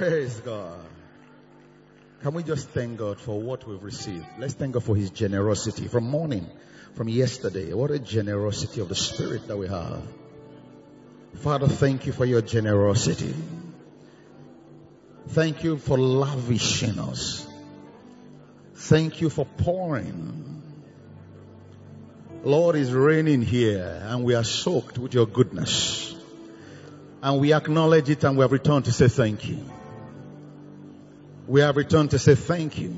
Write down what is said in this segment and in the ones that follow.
Praise God. Can we just thank God for what we've received? Let's thank God for His generosity from morning, from yesterday. What a generosity of the Spirit that we have. Father, thank you for your generosity. Thank you for lavishing us. Thank you for pouring. Lord is raining here and we are soaked with your goodness. And we acknowledge it and we have returned to say thank you. We have returned to say thank you.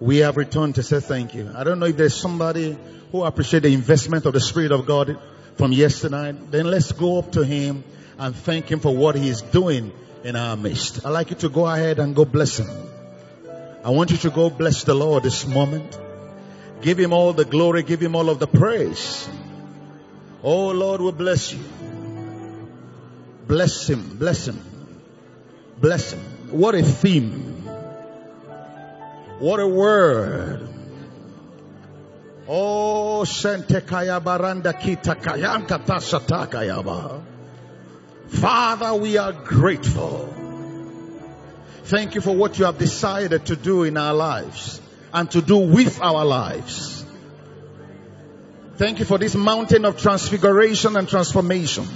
We have returned to say thank you. I don't know if there's somebody who appreciate the investment of the Spirit of God from yesterday. Then let's go up to Him and thank Him for what He is doing in our midst. I'd like you to go ahead and go bless Him. I want you to go bless the Lord this moment. Give Him all the glory. Give Him all of the praise. Oh Lord, we bless you. Bless him, bless him, bless him. What a theme. What a word. Oh, Sentekaya Baranda Kitakayanka Tashatakayaba. Father, we are grateful. Thank you for what you have decided to do in our lives and to do with our lives. Thank you for this mountain of transfiguration and transformation.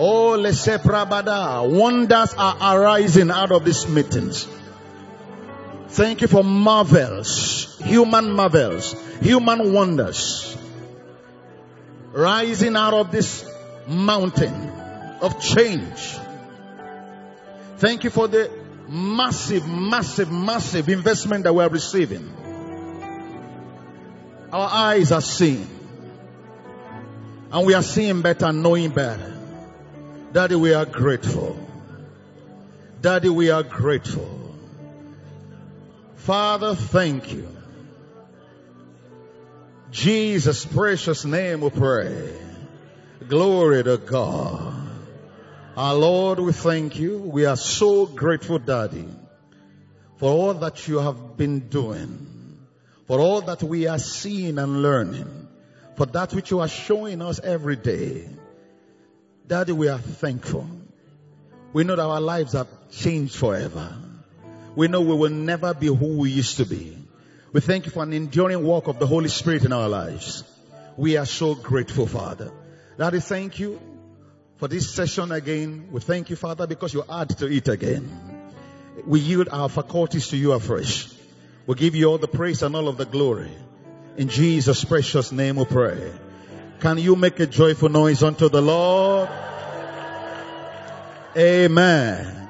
Oh, lese prabada. Wonders are arising out of these meetings. Thank you for marvels, human marvels, human wonders rising out of this mountain of change. Thank you for the massive, massive, massive investment that we are receiving. Our eyes are seeing. And we are seeing better, knowing better. Daddy, we are grateful. Daddy, we are grateful. Father, thank you. Jesus' precious name we pray. Glory to God. Our Lord, we thank you. We are so grateful, Daddy, for all that you have been doing, for all that we are seeing and learning, for that which you are showing us every day. Daddy, we are thankful. We know that our lives have changed forever. We know we will never be who we used to be. We thank you for an enduring work of the Holy Spirit in our lives. We are so grateful, Father. Daddy, thank you for this session again. We thank you, Father, because you add to it again. We yield our faculties to you afresh. We give you all the praise and all of the glory. In Jesus' precious name we pray. Can you make a joyful noise unto the Lord? Amen.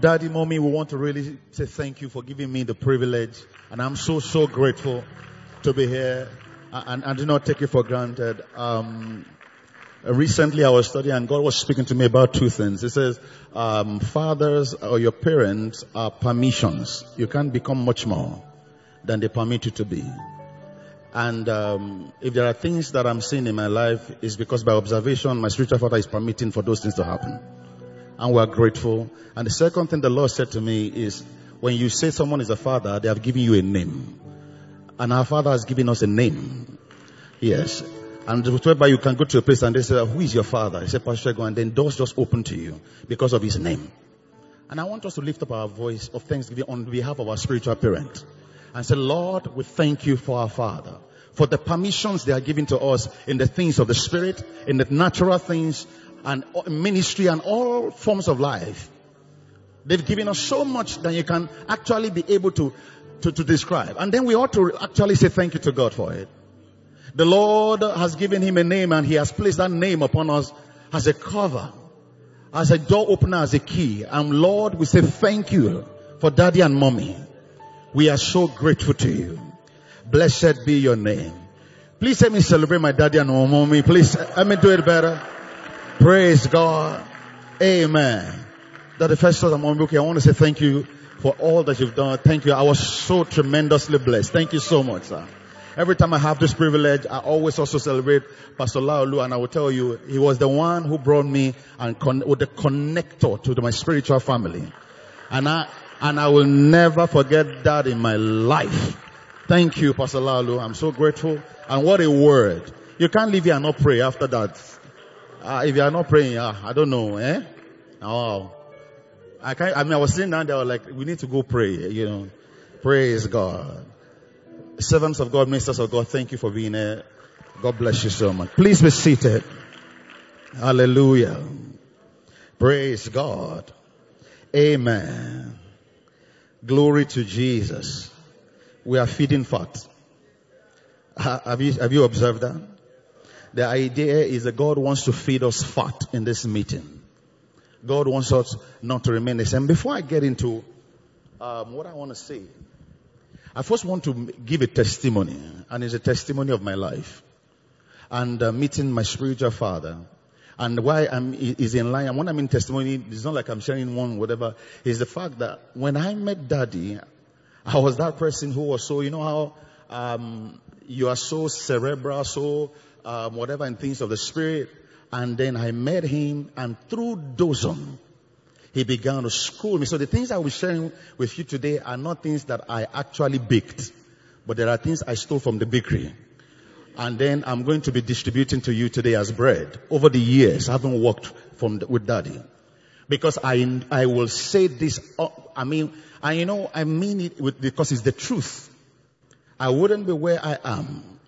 Daddy, mommy, we want to really say thank you for giving me the privilege. And I'm so, so grateful to be here. And I do not take it for granted. Um, recently I was studying and God was speaking to me about two things. He says, um, fathers or your parents are permissions. You can't become much more than they permit you to be. And um, if there are things that I'm seeing in my life, it's because by observation, my spiritual father is permitting for those things to happen. And we are grateful. And the second thing the Lord said to me is, when you say someone is a father, they have given you a name. And our father has given us a name. Yes. And whereby you can go to a place and they say, who is your father? I say, Pastor Go, and then doors just open to you because of his name. And I want us to lift up our voice of thanksgiving on behalf of our spiritual parent and say, Lord, we thank you for our Father, for the permissions they are giving to us in the things of the Spirit, in the natural things, and ministry and all forms of life. They've given us so much that you can actually be able to, to, to describe. And then we ought to actually say thank you to God for it. The Lord has given him a name and he has placed that name upon us as a cover, as a door opener, as a key. And Lord, we say thank you for daddy and mommy. We are so grateful to you. Blessed be your name. Please let me celebrate my daddy and my mommy. Please uh, let me do it better. Praise God. Amen. The first time I'm okay, I want to say thank you for all that you've done. Thank you. I was so tremendously blessed. Thank you so much, sir. Every time I have this privilege, I always also celebrate Pastor Laolu and I will tell you, he was the one who brought me and con- with the connector to my spiritual family. And I, and I will never forget that in my life. Thank you, Pastor Laolu. I'm so grateful. And what a word. You can't leave here and not pray after that. Uh, if you are not praying, uh, I don't know, eh? Oh. I can't, I mean, I was sitting down there, like, we need to go pray, you know. Praise God. Servants of God, ministers of God, thank you for being here. God bless you so much. Please be seated. Hallelujah. Praise God. Amen. Glory to Jesus. We are feeding fat. Have you, have you observed that? The idea is that God wants to feed us fat in this meeting. God wants us not to remain the same. Before I get into um, what I want to say, I first want to give a testimony, and it's a testimony of my life and uh, meeting my spiritual father. And why I'm is in line. And when I'm in testimony, it's not like I'm sharing one whatever. Is the fact that when I met Daddy, I was that person who was so you know how um, you are so cerebral, so um, whatever in things of the spirit. And then I met him, and through DOSSOM, he began to school me. So the things I will sharing with you today are not things that I actually baked, but there are things I stole from the bakery. And then I'm going to be distributing to you today as bread. Over the years, I haven't worked from, with daddy. Because I, I will say this, uh, I mean, and you know, I mean it with, because it's the truth. I wouldn't be where I am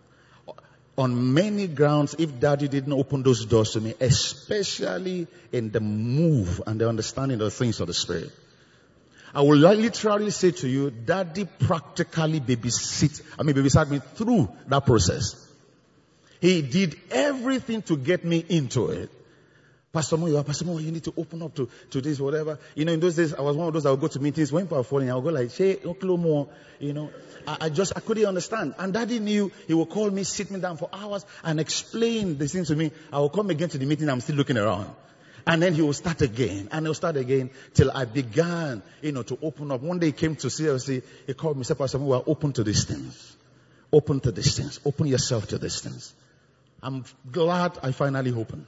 on many grounds if daddy didn't open those doors to me, especially in the move and the understanding of the things of the spirit. I will literally say to you, daddy practically babysit, I mean babysat me through that process. He did everything to get me into it. Pastor Mo, Pastor you need to open up to, to this, whatever. You know, in those days, I was one of those that would go to meetings. When people are falling, I would go like, say, more, you know. I, I, just, I couldn't understand. And daddy knew he would call me, sit me down for hours and explain the things to me. I will come again to the meeting, I'm still looking around. And then he will start again, and he'll start again till I began, you know, to open up. One day he came to CLC, he called me, said, Pastor are open to these things. Open to these things. Open yourself to these things. I'm glad I finally opened.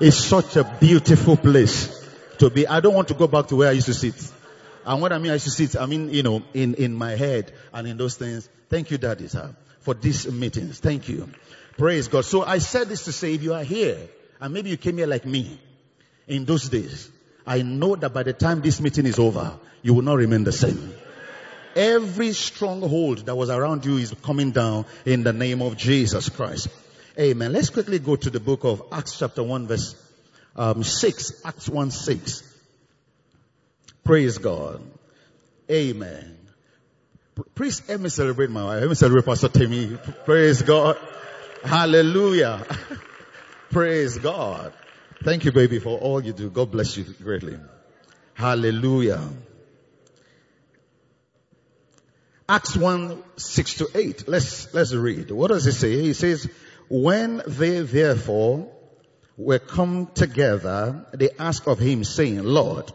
It's such a beautiful place to be. I don't want to go back to where I used to sit. And what I mean I used to sit, I mean, you know, in, in my head and in those things. Thank you, Daddy, sir, for these meetings. Thank you. Praise God. So I said this to say if you are here, and maybe you came here like me in those days, I know that by the time this meeting is over, you will not remain the same. Every stronghold that was around you is coming down in the name of Jesus Christ. Amen. Let's quickly go to the book of Acts chapter 1 verse um, 6. Acts 1 6. Praise God. Amen. Please let me celebrate my wife. Let me celebrate Pastor Timmy. Praise God. Hallelujah. Praise God. Thank you, baby, for all you do. God bless you greatly. Hallelujah. Acts 1, 6 to 8. Let's, let's read. What does it say? He says, when they therefore were come together, they asked of him saying, Lord,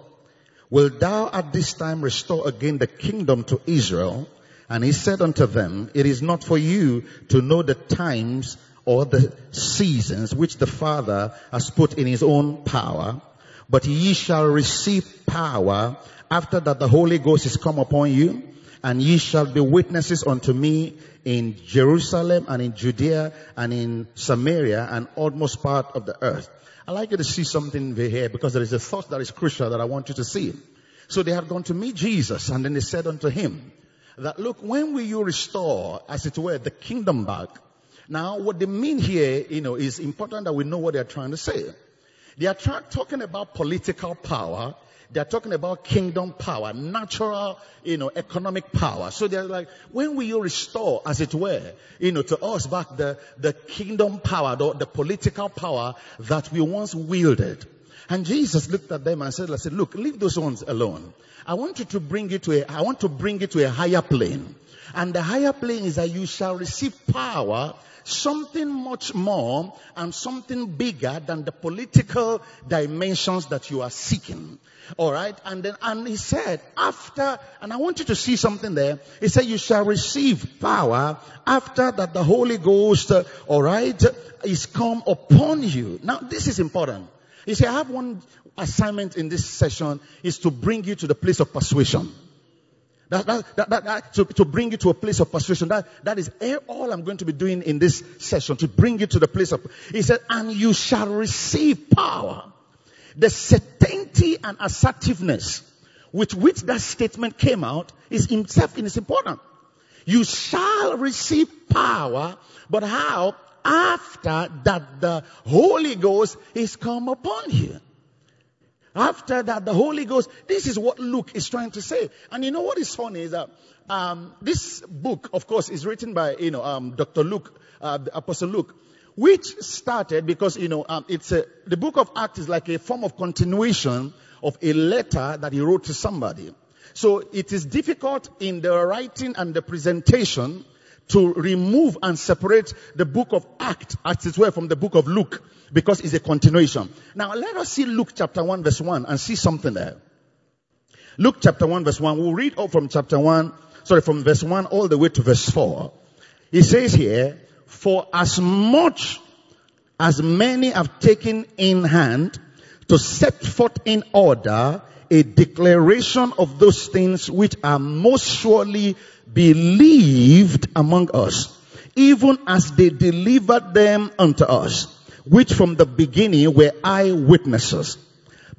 will thou at this time restore again the kingdom to Israel? And he said unto them, it is not for you to know the times or the seasons which the Father has put in his own power, but ye shall receive power after that the Holy Ghost is come upon you, and ye shall be witnesses unto me in Jerusalem and in Judea and in Samaria and almost part of the earth. i like you to see something here because there is a thought that is crucial that I want you to see. So they had gone to meet Jesus and then they said unto him that look, when will you restore, as it were, the kingdom back? Now what they mean here, you know, is important that we know what they're trying to say. They are tra- talking about political power they're talking about kingdom power, natural, you know, economic power. So they're like, when will you restore, as it were, you know, to us back the, the kingdom power, the, the political power that we once wielded? And Jesus looked at them and said, I said, look, leave those ones alone. I want you to bring it to a, I want to bring it to a higher plane. And the higher plane is that you shall receive power something much more and something bigger than the political dimensions that you are seeking. All right. And then, and he said, after, and I want you to see something there. He said, you shall receive power after that the Holy Ghost, uh, all right, is come upon you. Now, this is important. He said, I have one assignment in this session is to bring you to the place of persuasion. That, that, that, that, to, to bring you to a place of persuasion. That, that is all I'm going to be doing in this session, to bring you to the place of, he said, and you shall receive power. The certainty and assertiveness with which that statement came out is himself is important. You shall receive power, but how? After that the Holy Ghost is come upon you. After that, the Holy Ghost, this is what Luke is trying to say. And you know what is funny is that um, this book, of course, is written by, you know, um, Dr. Luke, uh, Apostle Luke, which started because, you know, um, it's a, the book of Acts is like a form of continuation of a letter that he wrote to somebody. So it is difficult in the writing and the presentation to remove and separate the book of Acts, as it were, from the book of Luke, because it's a continuation. Now let us see Luke chapter 1 verse 1 and see something there. Luke chapter 1 verse 1, we'll read all from chapter 1, sorry, from verse 1 all the way to verse 4. He says here, for as much as many have taken in hand to set forth in order a declaration of those things which are most surely believed among us, even as they delivered them unto us, which from the beginning were eyewitnesses.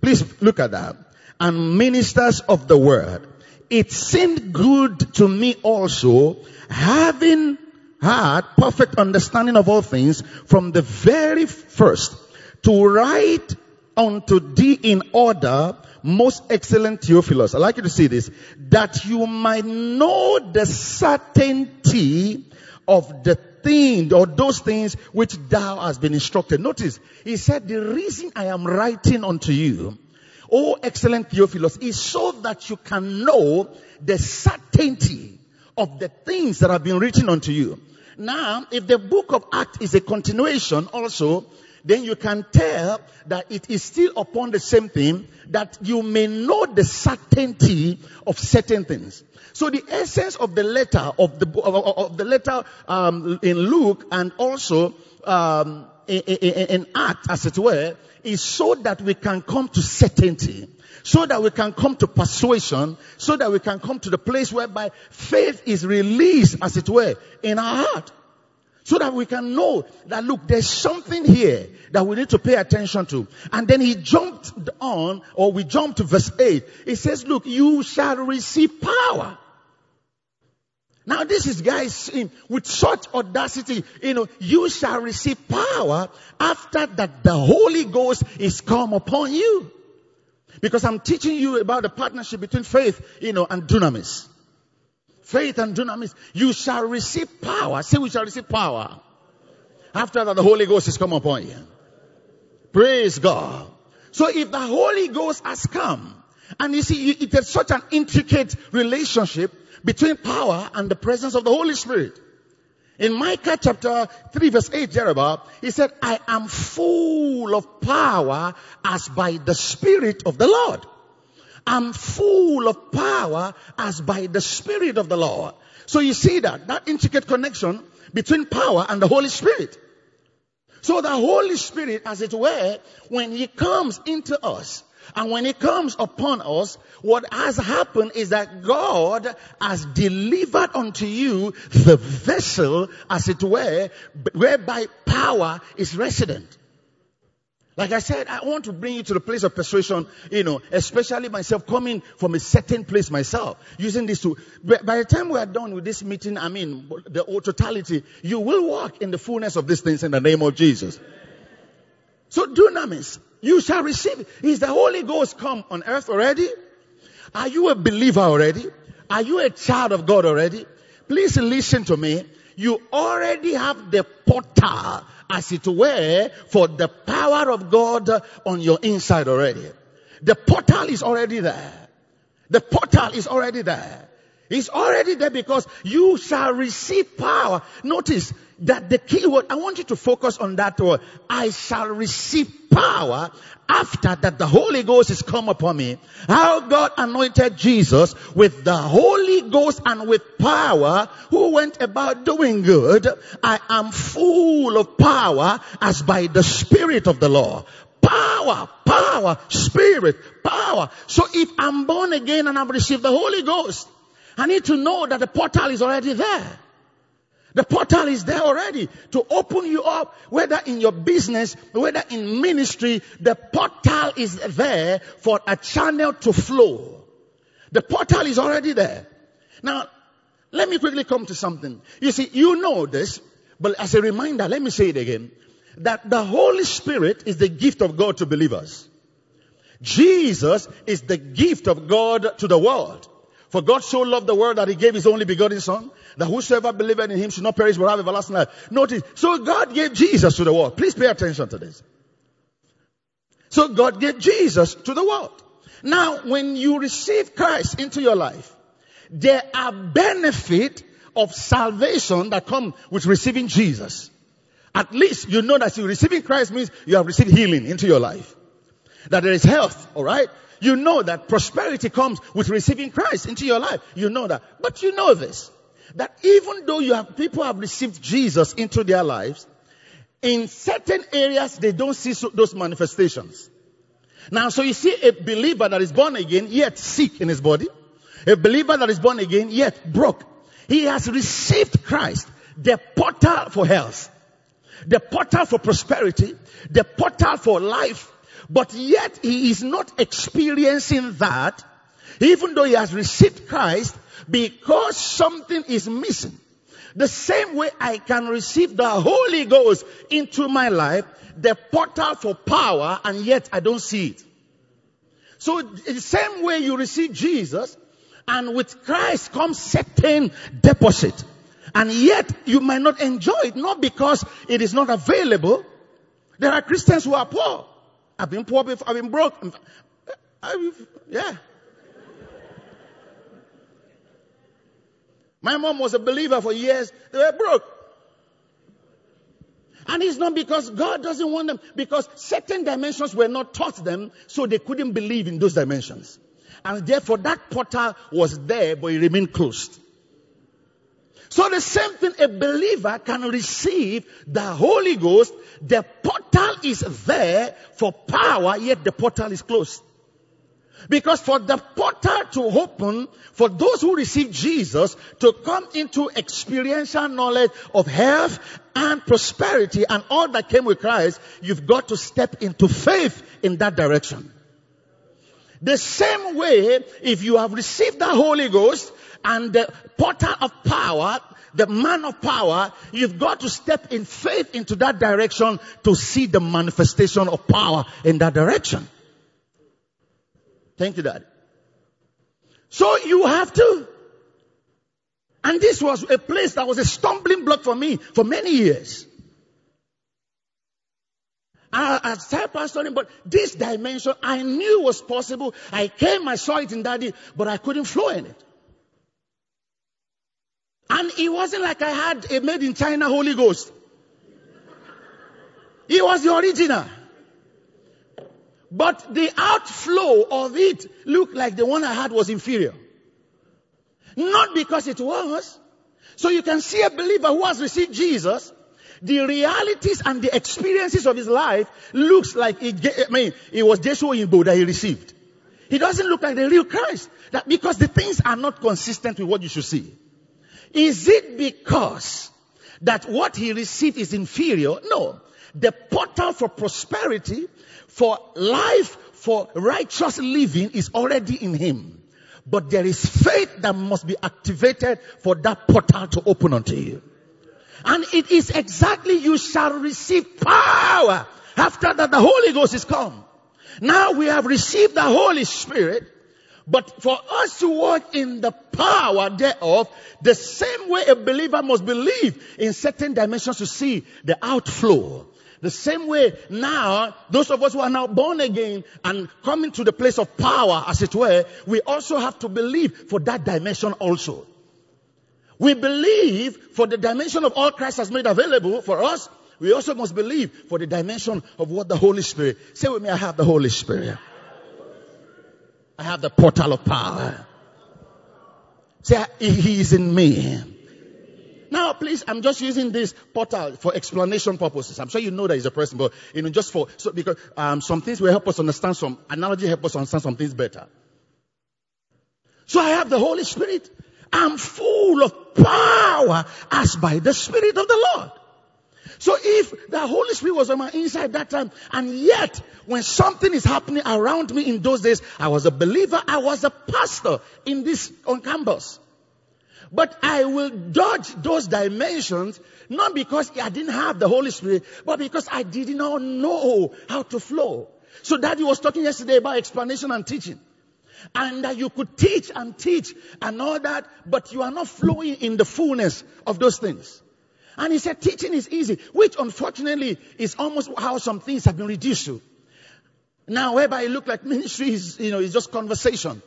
Please look at that. And ministers of the word. It seemed good to me also, having had perfect understanding of all things from the very first, to write unto thee in order, most excellent Theophilus. i like you to see this. That you might know the certainty of the thing or those things which thou hast been instructed. Notice, he said, the reason I am writing unto you, O excellent Theophilus, is so that you can know the certainty of the things that have been written unto you. Now, if the book of Acts is a continuation also, then you can tell that it is still upon the same thing that you may know the certainty of certain things. So the essence of the letter of the of, the letter um, in Luke and also um, in, Acts, as it were, is so that we can come to certainty so that we can come to persuasion, so that we can come to the place whereby faith is released, as it were, in our heart. So that we can know that look, there's something here that we need to pay attention to. And then he jumped on, or we jumped to verse 8. It says, look, you shall receive power. Now this is guys in, with such audacity, you know, you shall receive power after that the Holy Ghost is come upon you. Because I'm teaching you about the partnership between faith, you know, and dunamis faith and dunamis, you shall receive power. Say we shall receive power. After that, the Holy Ghost has come upon you. Praise God. So if the Holy Ghost has come, and you see, it is such an intricate relationship between power and the presence of the Holy Spirit. In Micah chapter 3 verse 8 thereabout, he said, I am full of power as by the Spirit of the Lord. I'm full of power as by the Spirit of the Lord. So you see that, that intricate connection between power and the Holy Spirit. So the Holy Spirit, as it were, when He comes into us, and when He comes upon us, what has happened is that God has delivered unto you the vessel, as it were, whereby power is resident. Like I said, I want to bring you to the place of persuasion, you know, especially myself coming from a certain place myself, using this to, by the time we are done with this meeting, I mean, the totality, you will walk in the fullness of these things in the name of Jesus. So dunamis, you shall receive. Is the Holy Ghost come on earth already? Are you a believer already? Are you a child of God already? Please listen to me. You already have the portal as it were, for the power of God on your inside already. The portal is already there. The portal is already there. It's already there because you shall receive power. Notice that the key word, I want you to focus on that word. I shall receive power after that the Holy Ghost is come upon me. How God anointed Jesus with the Holy Ghost and with power who went about doing good. I am full of power as by the Spirit of the Lord. Power, power, Spirit, power. So if I'm born again and I've received the Holy Ghost, I need to know that the portal is already there. The portal is there already to open you up, whether in your business, whether in ministry, the portal is there for a channel to flow. The portal is already there. Now, let me quickly come to something. You see, you know this, but as a reminder, let me say it again, that the Holy Spirit is the gift of God to believers. Jesus is the gift of God to the world. For God so loved the world that he gave his only begotten son, that whosoever believeth in him should not perish but have everlasting life. Notice, so God gave Jesus to the world. Please pay attention to this. So God gave Jesus to the world. Now, when you receive Christ into your life, there are benefit of salvation that come with receiving Jesus. At least you know that you receiving Christ means you have received healing into your life. That there is health, alright? You know that prosperity comes with receiving Christ into your life. You know that. But you know this. That even though you have, people have received Jesus into their lives, in certain areas they don't see so, those manifestations. Now, so you see a believer that is born again, yet sick in his body. A believer that is born again, yet broke. He has received Christ, the portal for health, the portal for prosperity, the portal for life, but yet he is not experiencing that, even though he has received Christ, because something is missing. The same way I can receive the Holy Ghost into my life, the portal for power, and yet I don't see it. So the same way you receive Jesus, and with Christ comes certain deposit. And yet you might not enjoy it, not because it is not available. There are Christians who are poor. I've been poor before, I've been broke. I've, yeah. My mom was a believer for years. They were broke. And it's not because God doesn't want them, because certain dimensions were not taught them, so they couldn't believe in those dimensions. And therefore that portal was there, but it remained closed. So the same thing, a believer can receive the Holy Ghost. The portal is there for power, yet the portal is closed. Because for the portal to open, for those who receive Jesus to come into experiential knowledge of health and prosperity and all that came with Christ, you've got to step into faith in that direction. The same way, if you have received the Holy Ghost and the portal of power, the man of power, you've got to step in faith into that direction to see the manifestation of power in that direction. Thank you, Dad. So you have to. And this was a place that was a stumbling block for me for many years. I, I started pastoring, but this dimension I knew was possible. I came, I saw it in daddy, but I couldn't flow in it. And it wasn't like I had a made in China Holy Ghost. It was the original. But the outflow of it looked like the one I had was inferior. Not because it was. So you can see a believer who has received Jesus, the realities and the experiences of his life looks like it, I mean, it was Joshua in that he received. He doesn't look like the real Christ. That because the things are not consistent with what you should see. Is it because that what he received is inferior? No. The portal for prosperity, for life, for righteous living is already in him. But there is faith that must be activated for that portal to open unto you. And it is exactly you shall receive power after that the Holy Ghost is come. Now we have received the Holy Spirit, but for us to walk in the power thereof, the same way a believer must believe in certain dimensions to see the outflow. The same way now, those of us who are now born again and coming to the place of power, as it were, we also have to believe for that dimension also. We believe for the dimension of all Christ has made available for us. We also must believe for the dimension of what the Holy Spirit. Say with me, I have the Holy Spirit. I have the portal of power. Say, He is in me. Now, please, I'm just using this portal for explanation purposes. I'm sure you know that he's a person, but you know, just for so because um, some things will help us understand some analogy, help us understand some things better. So I have the Holy Spirit. I'm full of power as by the Spirit of the Lord. So if the Holy Spirit was on my inside that time, and yet when something is happening around me in those days, I was a believer, I was a pastor in this on campus. But I will dodge those dimensions, not because I didn't have the Holy Spirit, but because I did not know how to flow. So daddy was talking yesterday about explanation and teaching. And that you could teach and teach and all that, but you are not flowing in the fullness of those things. And he said teaching is easy, which unfortunately is almost how some things have been reduced to. Now, whereby it look like ministry is, you know, is just conversation.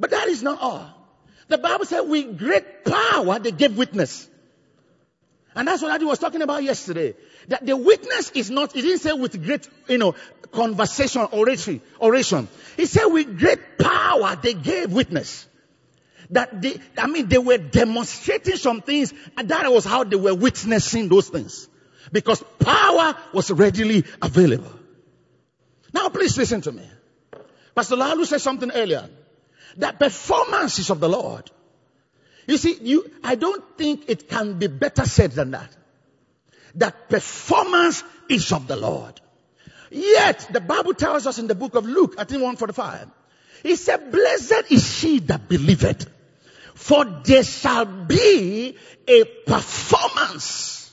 But that is not all. The Bible said with great power they gave witness. And that's what Adi was talking about yesterday. That the witness is not, he didn't say with great, you know, conversation, oratory, oration. He said with great power they gave witness. That they, I mean, they were demonstrating some things, and that was how they were witnessing those things. Because power was readily available. Now please listen to me. Pastor Laolu said something earlier. That performance is of the Lord. You see, you, I don't think it can be better said than that. That performance is of the Lord. Yet, the Bible tells us in the book of Luke, I think 145, he said, blessed is she that believeth, for there shall be a performance.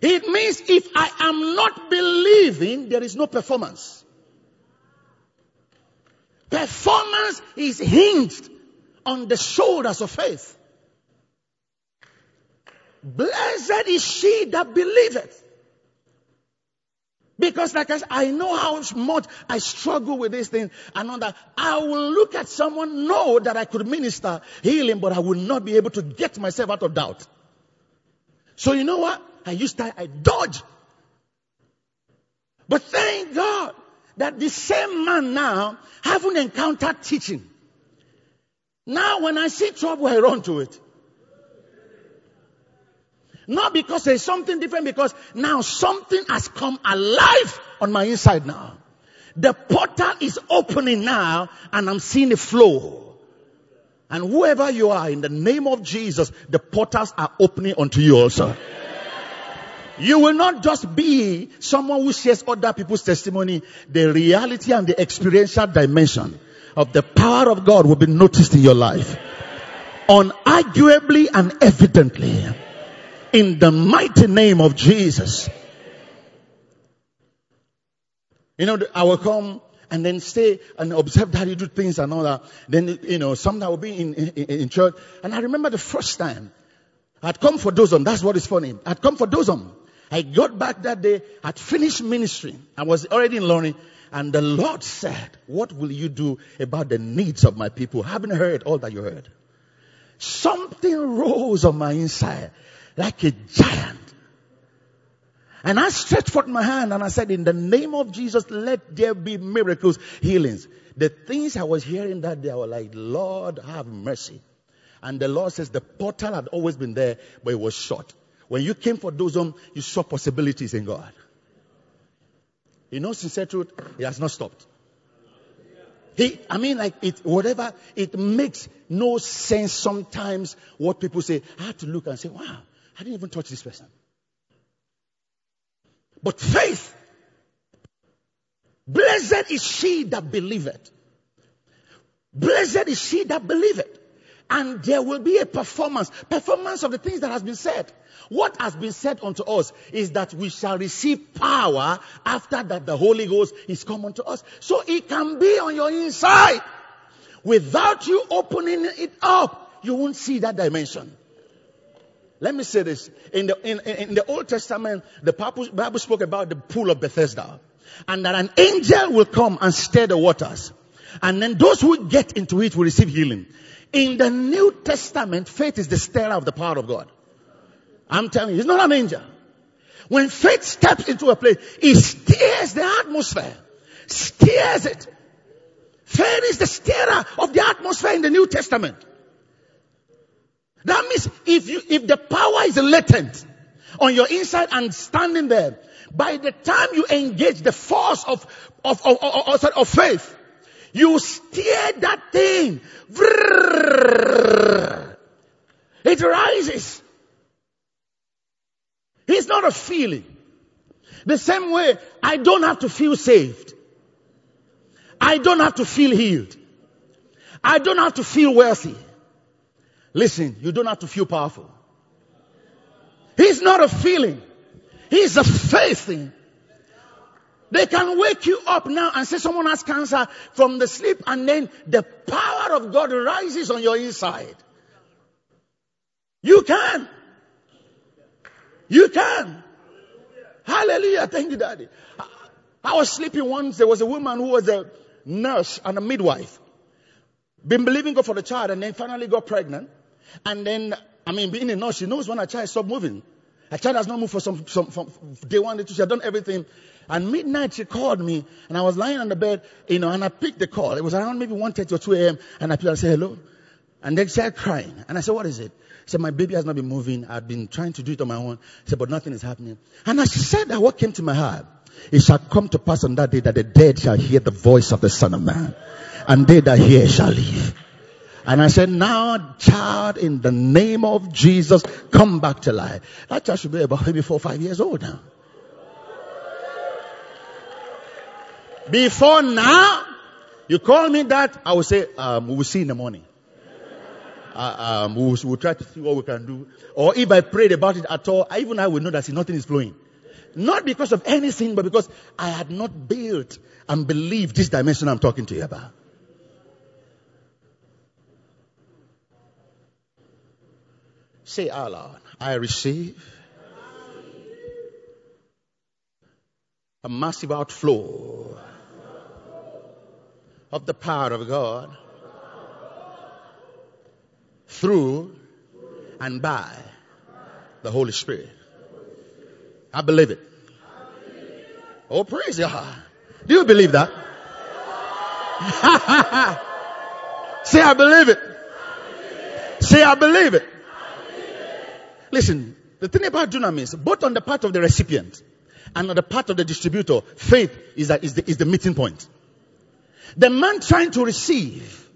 It means if I am not believing, there is no performance. Performance is hinged on the shoulders of faith. Blessed is she that believeth. Because like I, said, I know how much I struggle with this thing and all that. I will look at someone, know that I could minister healing, but I will not be able to get myself out of doubt. So you know what? I used to, I dodge. But thank God that the same man now haven't encountered teaching. Now when I see trouble, I run to it. Not because there's something different, because now something has come alive on my inside now. The portal is opening now and I'm seeing a flow. And whoever you are, in the name of Jesus, the portals are opening unto you also. You will not just be someone who shares other people's testimony. The reality and the experiential dimension of the power of God will be noticed in your life. Unarguably and evidently. In the mighty name of Jesus. You know, I will come and then stay and observe that you do things and all that. Then, you know, sometimes I will be in, in, in church. And I remember the first time I'd come for DOSSOM. That's what is funny. I'd come for DOSSOM. I got back that day, I'd finished ministry. I was already in learning. And the Lord said, what will you do about the needs of my people? Haven't heard all that you heard. Something rose on my inside like a giant. And I stretched forth my hand and I said, in the name of Jesus, let there be miracles, healings. The things I was hearing that day, I was like, Lord, have mercy. And the Lord says the portal had always been there, but it was shut. When you came for those um, you saw possibilities in God. You know, sincere truth, He has not stopped. He, I mean, like it, whatever, it makes no sense sometimes what people say. I had to look and say, wow, I didn't even touch this person. But faith, blessed is she that believeth. Blessed is she that believeth. And there will be a performance, performance of the things that has been said. What has been said unto us is that we shall receive power after that the Holy Ghost is come unto us. So it can be on your inside. Without you opening it up, you won't see that dimension. Let me say this. In the, in, in the Old Testament, the Bible spoke about the pool of Bethesda. And that an angel will come and stir the waters. And then those who get into it will receive healing. In the New Testament, faith is the stirrer of the power of God. I'm telling you, he's not an angel. When faith steps into a place, it stirs the atmosphere. Steers it. Faith is the stirrer of the atmosphere in the New Testament. That means if you, if the power is latent on your inside and standing there, by the time you engage the force of, of, of, of, of faith, You steer that thing. It rises. It's not a feeling. The same way, I don't have to feel saved. I don't have to feel healed. I don't have to feel wealthy. Listen, you don't have to feel powerful. He's not a feeling. He's a faith thing. They can wake you up now and say someone has cancer from the sleep and then the power of God rises on your inside. You can. You can. Hallelujah. Thank you, Daddy. I was sleeping once. There was a woman who was a nurse and a midwife. Been believing God for the child and then finally got pregnant. And then, I mean, being a nurse, she knows when a child stopped moving. A child has not moved for some, some from day one, day two. She had done everything. And midnight she called me and I was lying on the bed, you know, and I picked the call. It was around maybe 1.30 or 2 a.m. And I picked and said, hello. And then she started crying. And I said, what is it? She said, my baby has not been moving. I've been trying to do it on my own. She said, but nothing is happening. And I said that what came to my heart, it shall come to pass on that day that the dead shall hear the voice of the Son of Man. And they that hear shall live. And I said, now child, in the name of Jesus, come back to life. That child should be about maybe four or five years old now. Before now, you call me that, I will say, um, we will see in the morning. Uh, um, we'll, we'll, try to see what we can do. Or if I prayed about it at all, even I will know that nothing is flowing. Not because of anything, but because I had not built and believed this dimension I'm talking to you about. Say out loud, I receive a massive outflow of the power of God through and by the Holy Spirit. I believe it. Oh, praise God. Do you believe that? Say, I believe it. Say, I believe it. Listen, the thing about dunamis, both on the part of the recipient and on the part of the distributor, faith is, is, the, is the meeting point. The man trying to receive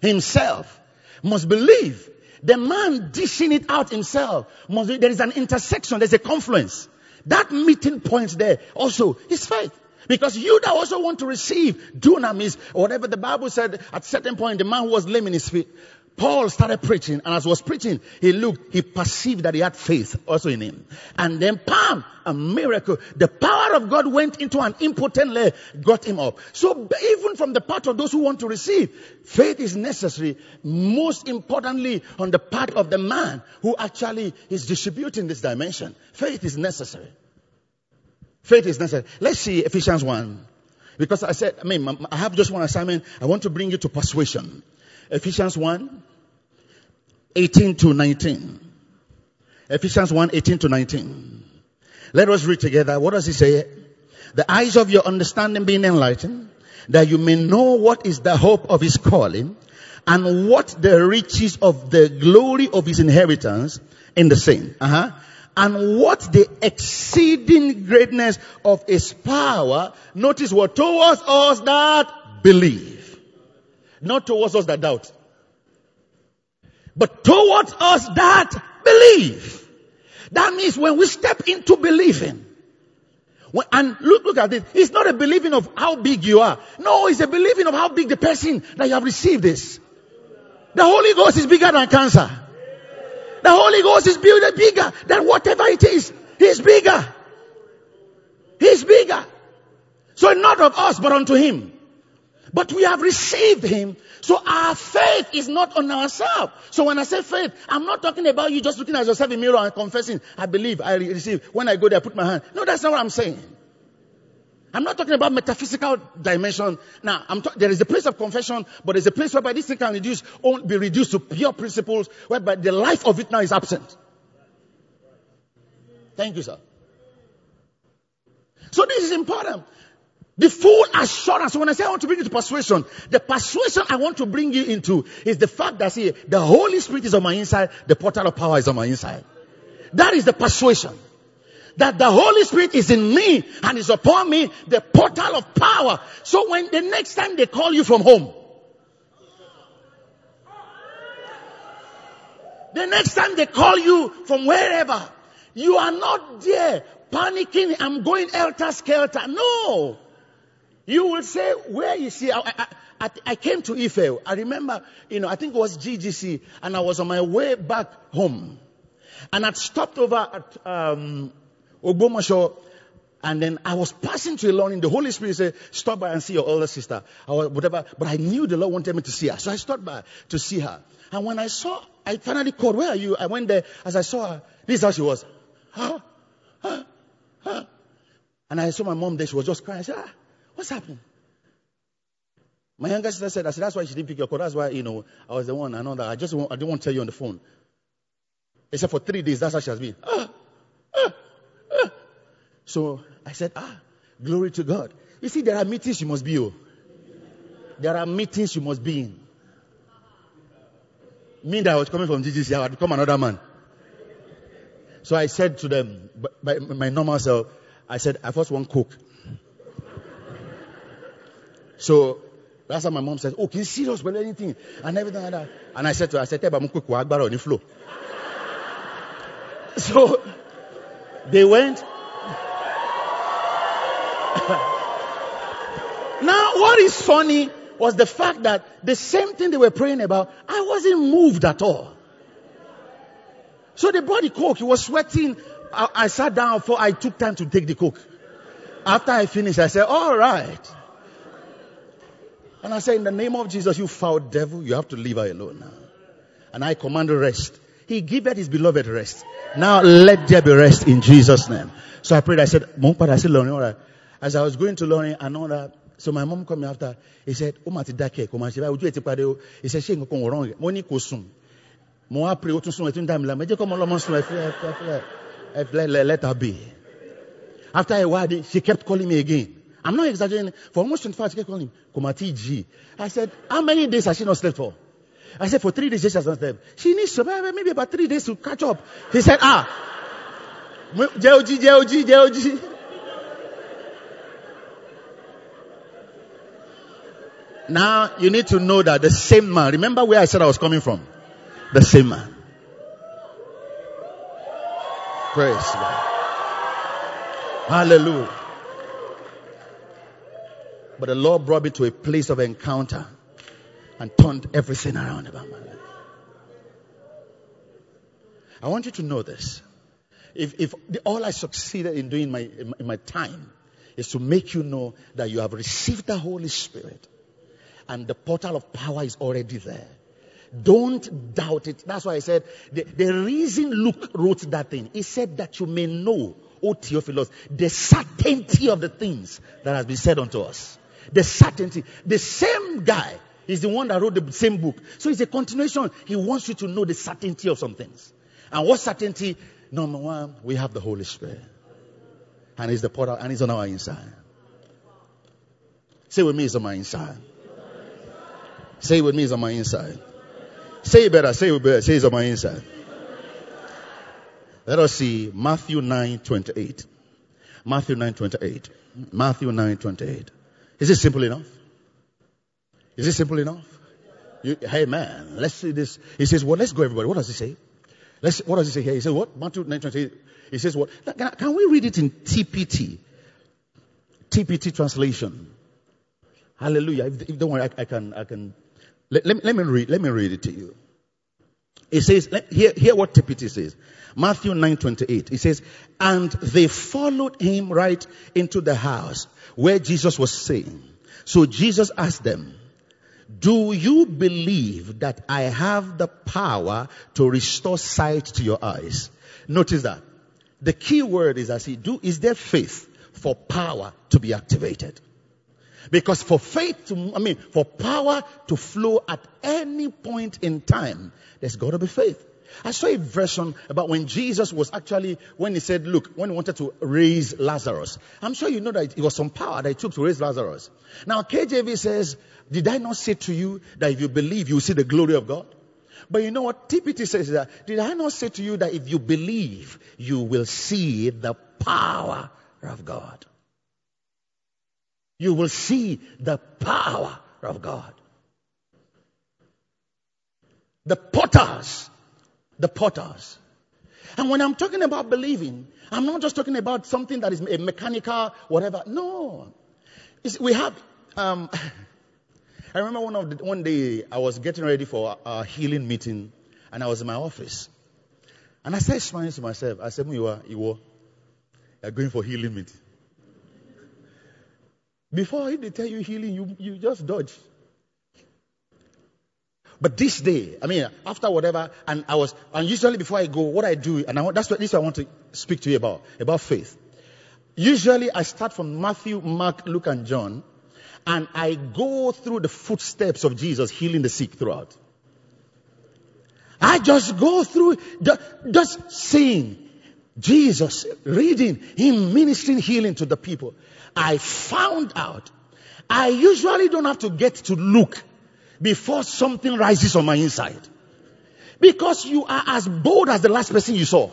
himself must believe. The man dishing it out himself must be, there is an intersection, there's a confluence. That meeting point there also is faith. Because you that also want to receive dunamis, whatever the Bible said at certain point, the man who was lame in his feet, Paul started preaching, and as was preaching, he looked, he perceived that he had faith also in him. And then, bam, a miracle. The power of God went into an impotent leg, got him up. So even from the part of those who want to receive, faith is necessary. Most importantly, on the part of the man who actually is distributing this dimension. Faith is necessary. Faith is necessary. Let's see Ephesians 1. Because I said, I mean, I have just one assignment. I want to bring you to persuasion. Ephesians 1, 18 to 19. Ephesians 1, 18 to 19. Let us read together. What does he say? The eyes of your understanding being enlightened, that you may know what is the hope of his calling, and what the riches of the glory of his inheritance in the saint. Uh-huh. And what the exceeding greatness of his power, notice what towards us that believe not towards us that doubt, but towards us that believe. That means when we step into believing, when, and look, look at this. It's not a believing of how big you are. No, it's a believing of how big the person that you have received is. The Holy Ghost is bigger than cancer. The Holy Ghost is bigger, bigger than whatever it is. He's bigger. He's bigger. So not of us, but unto Him. But we have received Him. So our faith is not on ourselves. So when I say faith, I'm not talking about you just looking at yourself in the mirror and confessing, I believe, I receive. When I go there, I put my hand. No, that's not what I'm saying. I'm not talking about metaphysical dimension. Now, ta- there is a place of confession, but there's a place whereby this thing can reduce, be reduced to pure principles, whereby the life of it now is absent. Thank you, sir. So this is important. The full assurance. When I say I want to bring you to persuasion, the persuasion I want to bring you into is the fact that see, the Holy Spirit is on my inside, the portal of power is on my inside. That is the persuasion. that the Holy Spirit is in me and is upon me, the portal of power. So when the next time they call you from home, the next time they call you from wherever, you are not there panicking, I'm going elter skelter. No. You will say, where is he? I, I, I, I came to Ife. I remember, you know, I think it was GGC and I was on my way back home. And I'd stopped over at, um, Ogbomoso and then I was passing to Ilorin. The Holy Spirit said, stop by and see your older sister or whatever. But I knew the Lord wanted me to see her. So I stopped by to see her. And when I saw, I finally called, where are you? I went there. As I saw her, this is how she was. Huh? Huh? Huh? And I saw my mom there. She was just crying. I said, ah, what's happening? My younger sister said, I said, that's why she didn't pick your call. That's why, you know, I was the one. I know that. I just want, I didn't want to tell you on the phone. Except for three days, that's how she has been. Ah, ah, ah. So I said, ah, glory to God. You see, there are meetings you must be in. There are meetings you must be in. Me that I was coming from GGC, I would become another man. So I said to them, by my normal self, I said, I first want cook. So that's how my mom says, Oh, can you serious about anything? And everything like that. And I said to her, I said, I'm quick, on the floor. So they went. now, what is funny was the fact that the same thing they were praying about, I wasn't moved at all. So they brought the coke. He was sweating. I, I sat down for, I took time to take the coke. After I finished, I said, all right. And I said, in the name of Jesus, you foul devil, you have to leave her alone. And I command rest. He giveth his beloved rest. Now let there be rest in Jesus' name. So I prayed, I said, Mom, I said, Lonnie, all right. As I was going to Lonnie, I know that. So my mom called me after. He said, Oh, Mati Dake, come on, he said, She ain't going wrong. Money kusum. Mo pray, sun, Etun dam la. Meje come along, let her be. After a while, she kept calling me again. I'm not exaggerating. For almost 25 hours, she kept calling Komati G. I said, how many days has she not slept for? I said, for three days she has not slept. She needs to, maybe about three days to catch up. He said, ah, J-O-G, J-O-G, J-O-G. Now you need to know that the same man, remember where I said I was coming from? The same man. Praise God. Hallelujah. But the Lord brought me to a place of encounter and turned everything around about my life. I want you to know this. If, if all I succeeded in doing my, in, in my time is to make you know that you have received the Holy Spirit and the portal of power is already there. Don't doubt it. That's why I said the, the reason Luke wrote that thing, he said that you may know, O Theophilus, the certainty of the things that has been said unto us. The certainty. The same guy is the one that wrote the same book. So it's a continuation. He wants you to know the certainty of some things. And what certainty? Number one, we have the Holy Spirit. And he's the portal and he's on our inside. Say with me, it's on my inside. Say with me, it's on my inside. Say it better, say it better, say it's on my inside. Let us see Matthew 9 28. Matthew 9 28. Matthew 9 28. Is it simple enough? Is it simple enough? You, hey man, let's see this. He says, well, let's go everybody. What does he say? Let's, what does he say here? He says what? Matthew 9 He says what? Can, can we read it in TPT? TPT translation. Hallelujah. If, if don't worry, I, I, can, I can, let, let, let, me read, let me read it to you. It says, let, hear, hear what TPT says. Matthew 9 28. It says, and they followed him right into the house where Jesus was saying. So Jesus asked them, do you believe that I have the power to restore sight to your eyes? Notice that. The key word is as he do, is there faith for power to be activated? Because for faith to, I mean, for power to flow at any point in time, there's got to be faith. I saw a version about when Jesus was actually, when he said, look, when he wanted to raise Lazarus. I'm sure you know that it was some power that it took to raise Lazarus. Now KJV says, did I not say to you that if you believe, you will see the glory of God? But you know what TPT says that, did I not say to you that if you believe, you will see the power of God. You will see the power of God. The potters, the potters. And when I'm talking about believing, I'm not just talking about something that is a mechanical, whatever. No. We have, um, I remember one of the, one day I was getting ready for a healing meeting and I was in my office. And I said smiling to myself, I said, you are, you are going for healing meeting. Before they tell you healing, you, you just dodge. But this day, I mean, after whatever, and I was, and usually before I go, what I do, and I, that's what this I want to speak to you about, about faith. Usually I start from Matthew, Mark, Luke, and John, and I go through the footsteps of Jesus healing the sick throughout. I just go through, just seeing Jesus, reading, Him ministering healing to the people. I found out I usually don't have to get to look before something rises on my inside. Because you are as bold as the last person you saw.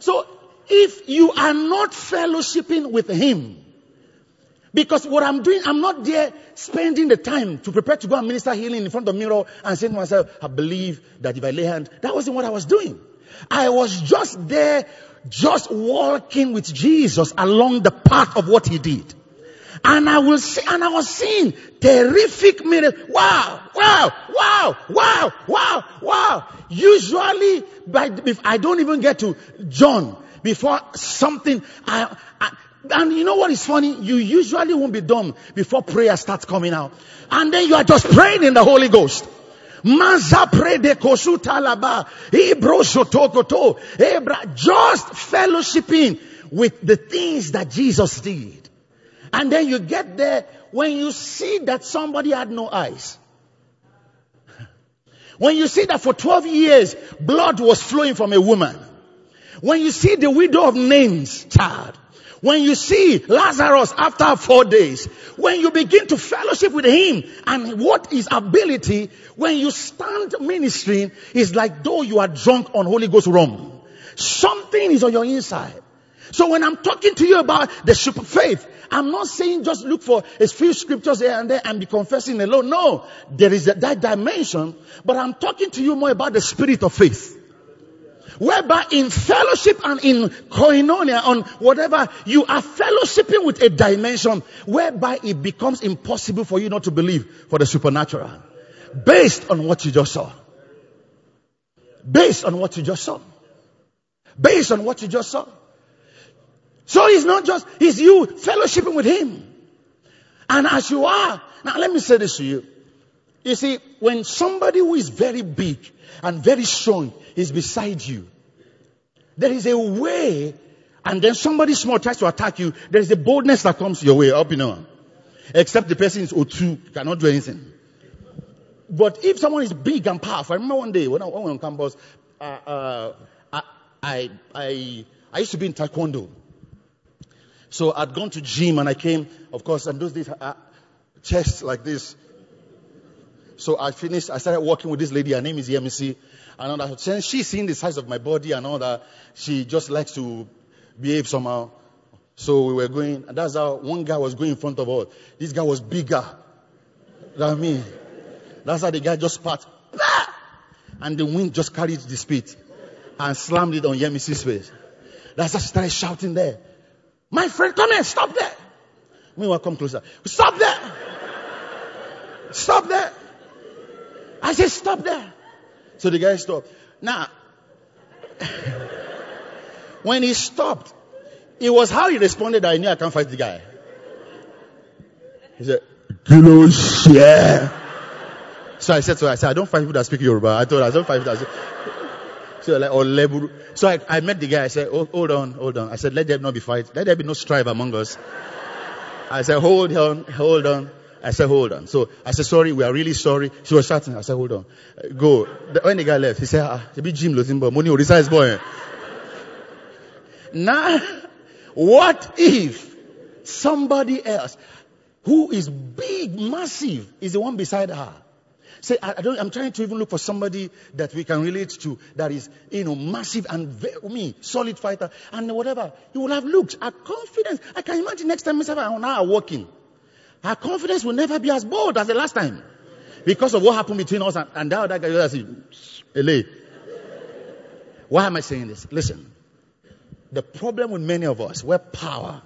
So if you are not fellowshipping with Him, because what I'm doing, I'm not there spending the time to prepare to go and minister healing in front of the mirror and saying to myself, I believe that if I lay hands, that wasn't what I was doing. I was just there, just walking with Jesus along the path of what he did. And I will see, and I was seeing terrific miracles. Wow, wow, wow, wow, wow, wow. Usually, by, if I don't even get to John before something, I, I, and you know what is funny? You usually won't be done before prayer starts coming out. And then you are just praying in the Holy Ghost. Just fellowshipping with the things that Jesus did. And then you get there when you see that somebody had no eyes. When you see that for 12 years blood was flowing from a woman. When you see the widow of Nain's child. When you see Lazarus after four days, when you begin to fellowship with him and what is ability, when you stand ministering, is like though you are drunk on Holy Ghost rum. Something is on your inside. So when I'm talking to you about the super faith, I'm not saying just look for a few scriptures here and there and be confessing alone. No, there is that dimension, but I'm talking to you more about the spirit of faith. Whereby in fellowship and in koinonia on whatever, you are fellowshipping with a dimension whereby it becomes impossible for you not to believe for the supernatural. Based on what you just saw. Based on what you just saw. Based on what you just saw. So it's not just, it's you fellowshipping with Him. And as you are, now let me say this to you. You see, when somebody who is very big and very strong is beside you, there is a way, and then somebody small tries to attack you, there is a boldness that comes your way up, you know. Except the person is O2, cannot do anything. But if someone is big and powerful, I remember one day when I, when I was on campus, uh, uh, I, I, I, I used to be in Taekwondo. So I'd gone to gym and I came, of course, and those days, uh, chest like this. So I finished, I started working with this lady, her name is Yemisi. And. She's seen the size of my body and all that, she just likes to behave somehow. So we were going, and that's how one guy was going in front of us. This guy was bigger than me. That's how the guy just spat. And the wind just carried the spit and slammed it on Yemisi's face. That's how she started shouting there. My friend, come here, stop there. Meanwhile, come closer. Stop there. Stop there. I said, stop there. So the guy stopped. Now, when he stopped, it was how he responded that I knew I can't fight the guy. He said, Kilo share. So I said her, I said, I don't fight people that speak Yoruba. I told her, I don't fight people that speak. So like, or level. So I, I met the guy. I said, oh, hold on, hold on. I said, let there not be fight. Let there be no strife among us. I said, hold on, hold on. I said, hold on. So I said, sorry, we are really sorry. She was shouting. I said, hold on. Go. When the guy left, he said, ah, be Jim Lotimbo, money Orisa is boy. Now, what if somebody else who is big, massive, is the one beside her? Say, I, don't, I'm trying to even look for somebody that we can relate to that is, you know, massive and me, solid fighter and whatever. You will have looked. Our confidence, I can imagine next time Mr. and I are walking. Our confidence will never be as bold as the last time. Because of what happened between us and, and that other guy, that's LA. Why am I saying this? Listen. The problem with many of us, where power,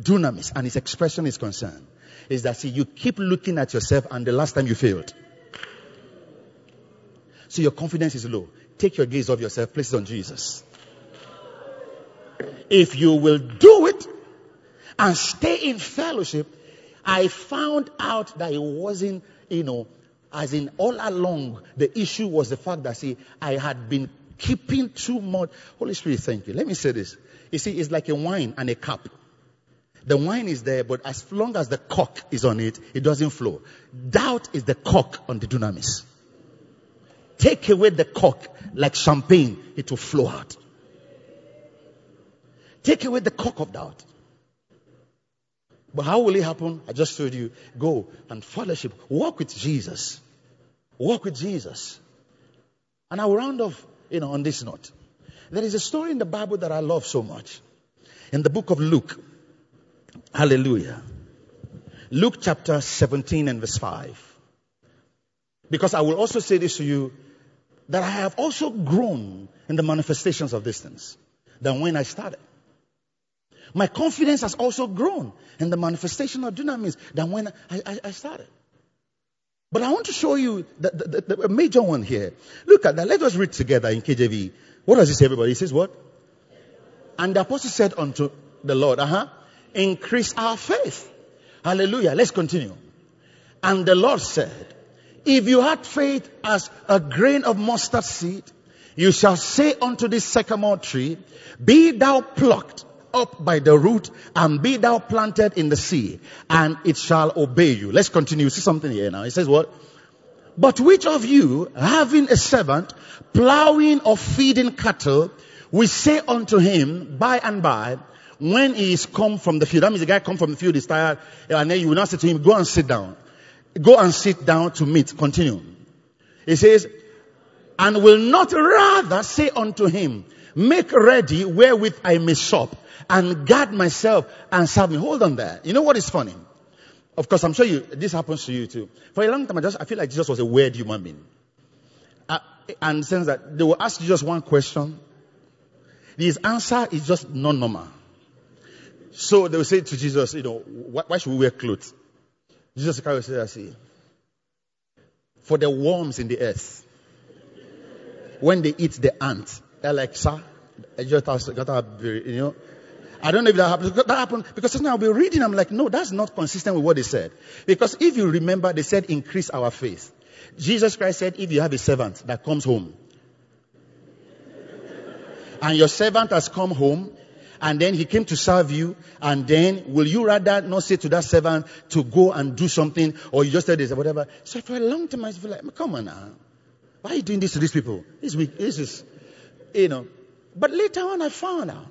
dunamis, and its expression is concerned, is that see, you keep looking at yourself and the last time you failed. So your confidence is low. Take your gaze off yourself, place it on Jesus. If you will do it and stay in fellowship, I found out that it wasn't, you know, as in all along, the issue was the fact that, see, I had been keeping too much. Holy Spirit, thank you. Let me say this. You see, it's like a wine and a cup. The wine is there, but as long as the cork is on it, it doesn't flow. Doubt is the cork on the dunamis. Take away the cork like champagne, it will flow out. Take away the cork of doubt. But how will it happen? I just told you, go and fellowship. Walk with Jesus. Walk with Jesus. And I will round off, you know, on this note. There is a story in the Bible that I love so much. In the book of Luke. Hallelujah. Luke chapter 17 and verse 5. Because I will also say this to you that I have also grown in the manifestations of these things than when I started. My confidence has also grown in the manifestation of dunamis than when I, I, I started. But I want to show you the, the, the, major one here. Look at that. Let us read together in KJV. What does it say, everybody? It says what? And the apostle said unto the Lord, uh huh, increase our faith. Hallelujah. Let's continue. And the Lord said, if you had faith as a grain of mustard seed, you shall say unto this sycamore tree, be thou plucked up by the root and be thou planted in the sea and it shall obey you. Let's continue. See something here now. It says what? But which of you having a servant plowing or feeding cattle we say unto him by and by when he is come from the field. That means the guy come from the field, he's tired, and then you will not say to him, go and sit down. Go and sit down to meat. Continue. He says, and will not rather say unto him, make ready wherewith I may sup and guard myself and serve me. Hold on there. You know what is funny? Of course, I'm sure you, this happens to you too. For a long time, I just, I feel like Jesus was a weird human being. Uh, and sense that they will ask Jesus one question. His answer is just non-normal. So they will say to Jesus, you know, why, why should we wear clothes? Jesus Christ said, I see. For the worms in the earth, when they eat the ant, they're like, sir, I just got to, you know, I don't know if that happened. That happened because sometimes I'll be reading. I'm like, no, that's not consistent with what they said. Because if you remember, they said increase our faith. Jesus Christ said, if you have a servant that comes home, and your servant has come home, and then he came to serve you, and then will you rather not say to that servant to go and do something, or you just said this or whatever? So for a long time I feel like, come on now, why are you doing this to these people? This week, this is, you know. But later on, I found out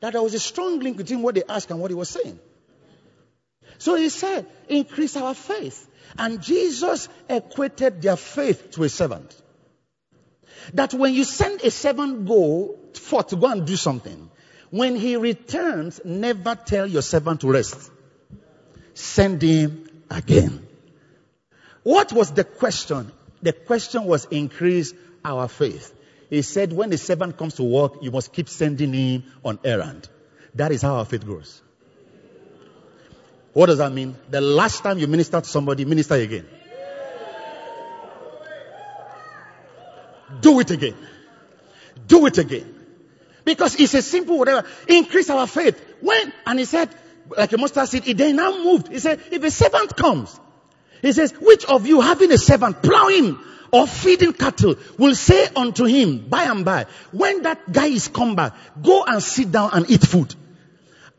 that there was a strong link between what they asked and what he was saying. So he said, increase our faith. And Jesus equated their faith to a servant. That when you send a servant go forth to go and do something, when he returns, never tell your servant to rest. Send him again. What was the question? The question was increase our faith. He said, when the servant comes to work, you must keep sending him on errand. That is how our faith grows. What does that mean? The last time you minister to somebody, minister again. Do it again. Do it again. Because it's a simple whatever. Increase our faith. When, and he said, like a mustard seed, he then now moved. He said, if a servant comes, he says, which of you having a servant plowing or feeding cattle will say unto him by and by, when that guy is come back, go and sit down and eat food.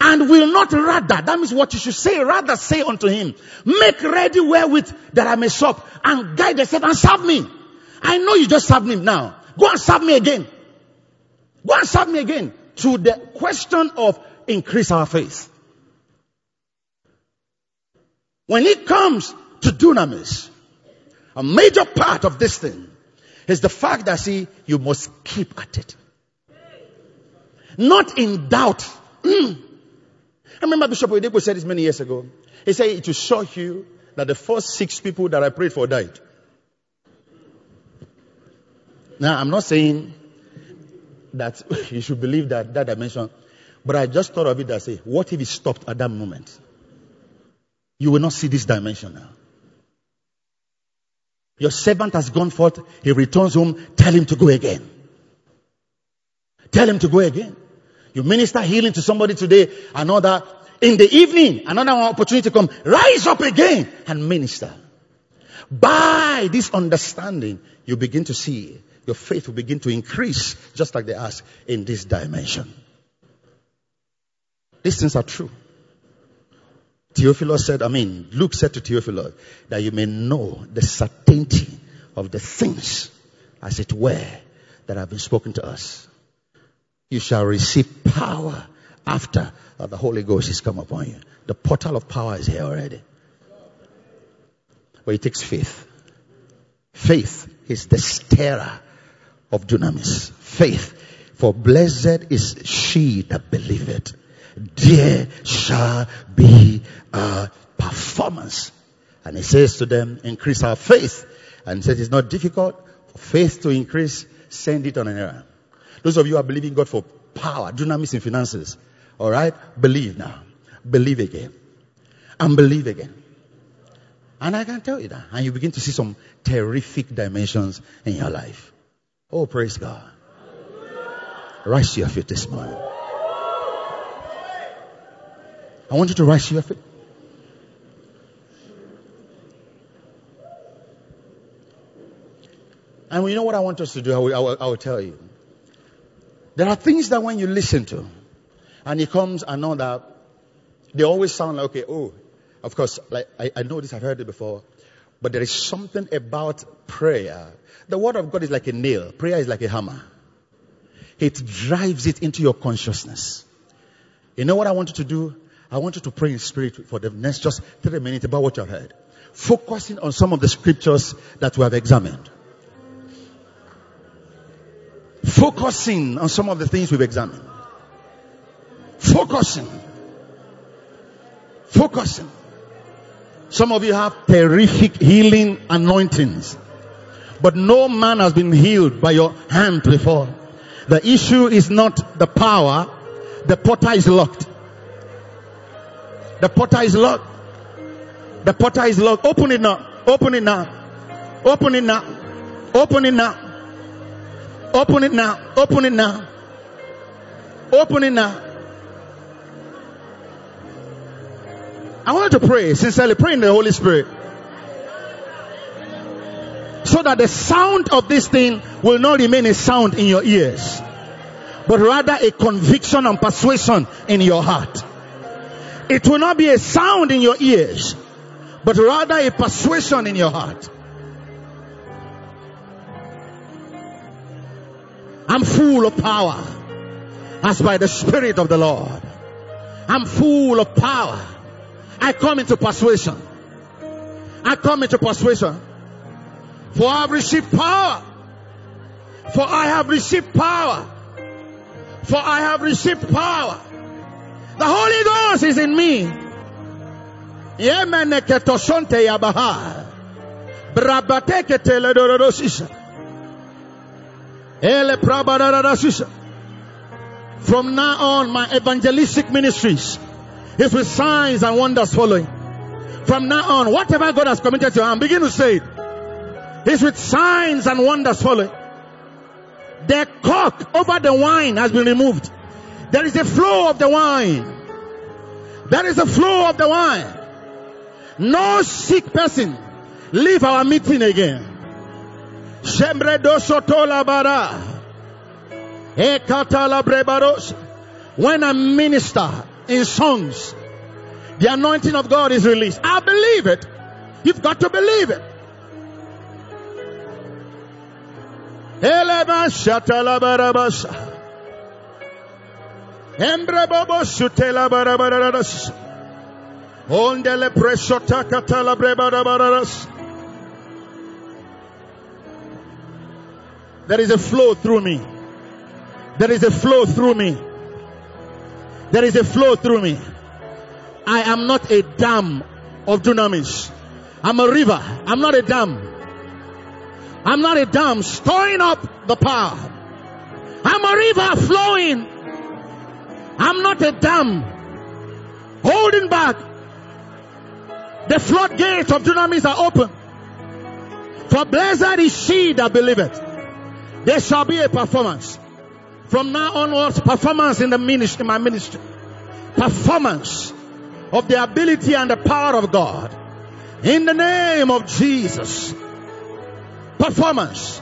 And will not rather, that means what you should say, rather say unto him, make ready wherewith that I may sup and guide the servant serve me. I know you just served me now. Go and serve me again. Serve me again. To the question of increase our faith. When it comes to dunamis, A major part of this thing is the fact that see, you must keep at it. Not in doubt. Mm. I remember Bishop Oyedepo said this many years ago. He said it will shock you that the first six people that I prayed for died. Now, I'm not saying that you should believe that that dimension, but I just thought of it that say, what if it stopped at that moment? You will not see this dimension now. Your servant has gone forth. He returns home. Tell him to go again. Tell him to go again. You minister healing to somebody today, another in the evening, another opportunity to come. Rise up again and minister. By this understanding, you begin to see your faith will begin to increase, just like they ask in this dimension. These things are true. Theophilus said, I mean, Luke said to Theophilus, that you may know the certainty of the things, as it were, that have been spoken to us. You shall receive power after the Holy Ghost is come upon you. The portal of power is here already. But it takes faith. Faith is the stirrer of dunamis. Faith. For blessed is she that believeth. There shall be a performance. And he says to them, increase our faith. And he says it's not difficult for faith to increase. Send it on an errand. Those of you are believing God for power, dunamis in finances. Alright? Believe now. Believe again. And believe again. And I can tell you that. And you begin to see some terrific dimensions in your life. Oh, praise God. Rise to your feet this morning. I want you to rise to your feet. And you know what I want us to do? I will, I will, I will tell you. There are things that when you listen to, and it comes that they always sound like, okay, oh, of course, like I, I know this, I've heard it before, but there is something about prayer. The word of God is like a nail. Prayer is like a hammer. It drives it into your consciousness. You know what I want you to do? I want you to pray in spirit for the next just three minutes about what you have heard. Focusing on some of the scriptures that we have examined. Focusing on some of the things we've examined. Focusing. Focusing. Some of you have terrific healing anointings. But no man has been healed by your hand before. The issue is not the power. The potter is locked. The potter is locked. The potter is locked. Open it now. Open it now. Open it now. Open it now. Open it now. Open it now. Open it now. I want you to pray sincerely. Pray in the Holy Spirit. So that the sound of this thing will not remain a sound in your ears, but rather a conviction and persuasion in your heart. It will not be a sound in your ears, but rather a persuasion in your heart. I'm full of power as by the Spirit of the Lord. I'm full of power I come into persuasion. I come into persuasion. For I have received power. For I have received power. For I have received power. The Holy Ghost is in me. From now on, my evangelistic ministries it's with signs and wonders following. From now on, whatever God has committed to your hand, begin to say it. It's with signs and wonders following. The cork over the wine has been removed. There is a flow of the wine. There is a flow of the wine. No sick person leave our meeting again. Shembre dosotola bara. When a minister, in songs. The anointing of God is released. I believe it. You've got to believe it. Ondele katala. There is a flow through me. There is a flow through me. There is a flow through me. I am not a dam of dunamis. I'm a river. I'm not a dam. I'm not a dam storing up the power. I'm a river flowing. I'm not a dam holding back. The floodgates of dunamis are open. For blessed is she that believeth. There shall be a performance. From now onwards, performance in the ministry, my ministry. Performance of the ability and the power of God. In the name of Jesus. Performance.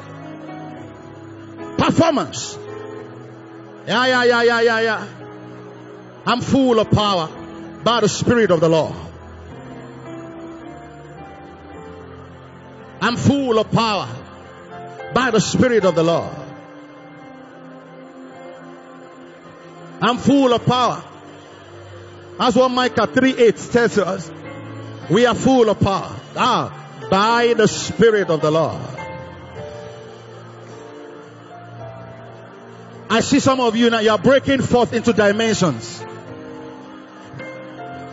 Performance. Yeah, yeah, yeah, yeah, yeah, yeah. I'm full of power by the Spirit of the Lord. I'm full of power by the Spirit of the Lord. I'm full of power. That's what Micah 3 8 tells us. We are full of power. Ah, by the Spirit of the Lord. I see some of you now, you are breaking forth into dimensions.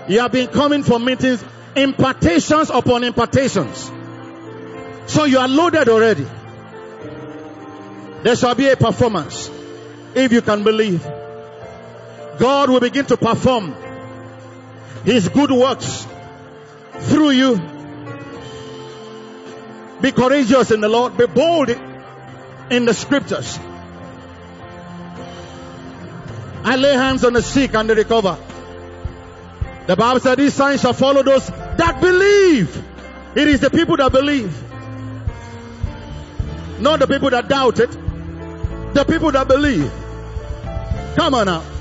You have been coming for meetings, impartations upon impartations. So you are loaded already. There shall be a performance. If you can believe. God will begin to perform His good works through you. Be courageous in the Lord. Be bold in the scriptures. I lay hands on the sick and they recover. The Bible said these signs shall follow those that believe. It is the people that believe. Not the people that doubt it. The people that believe. Come on now.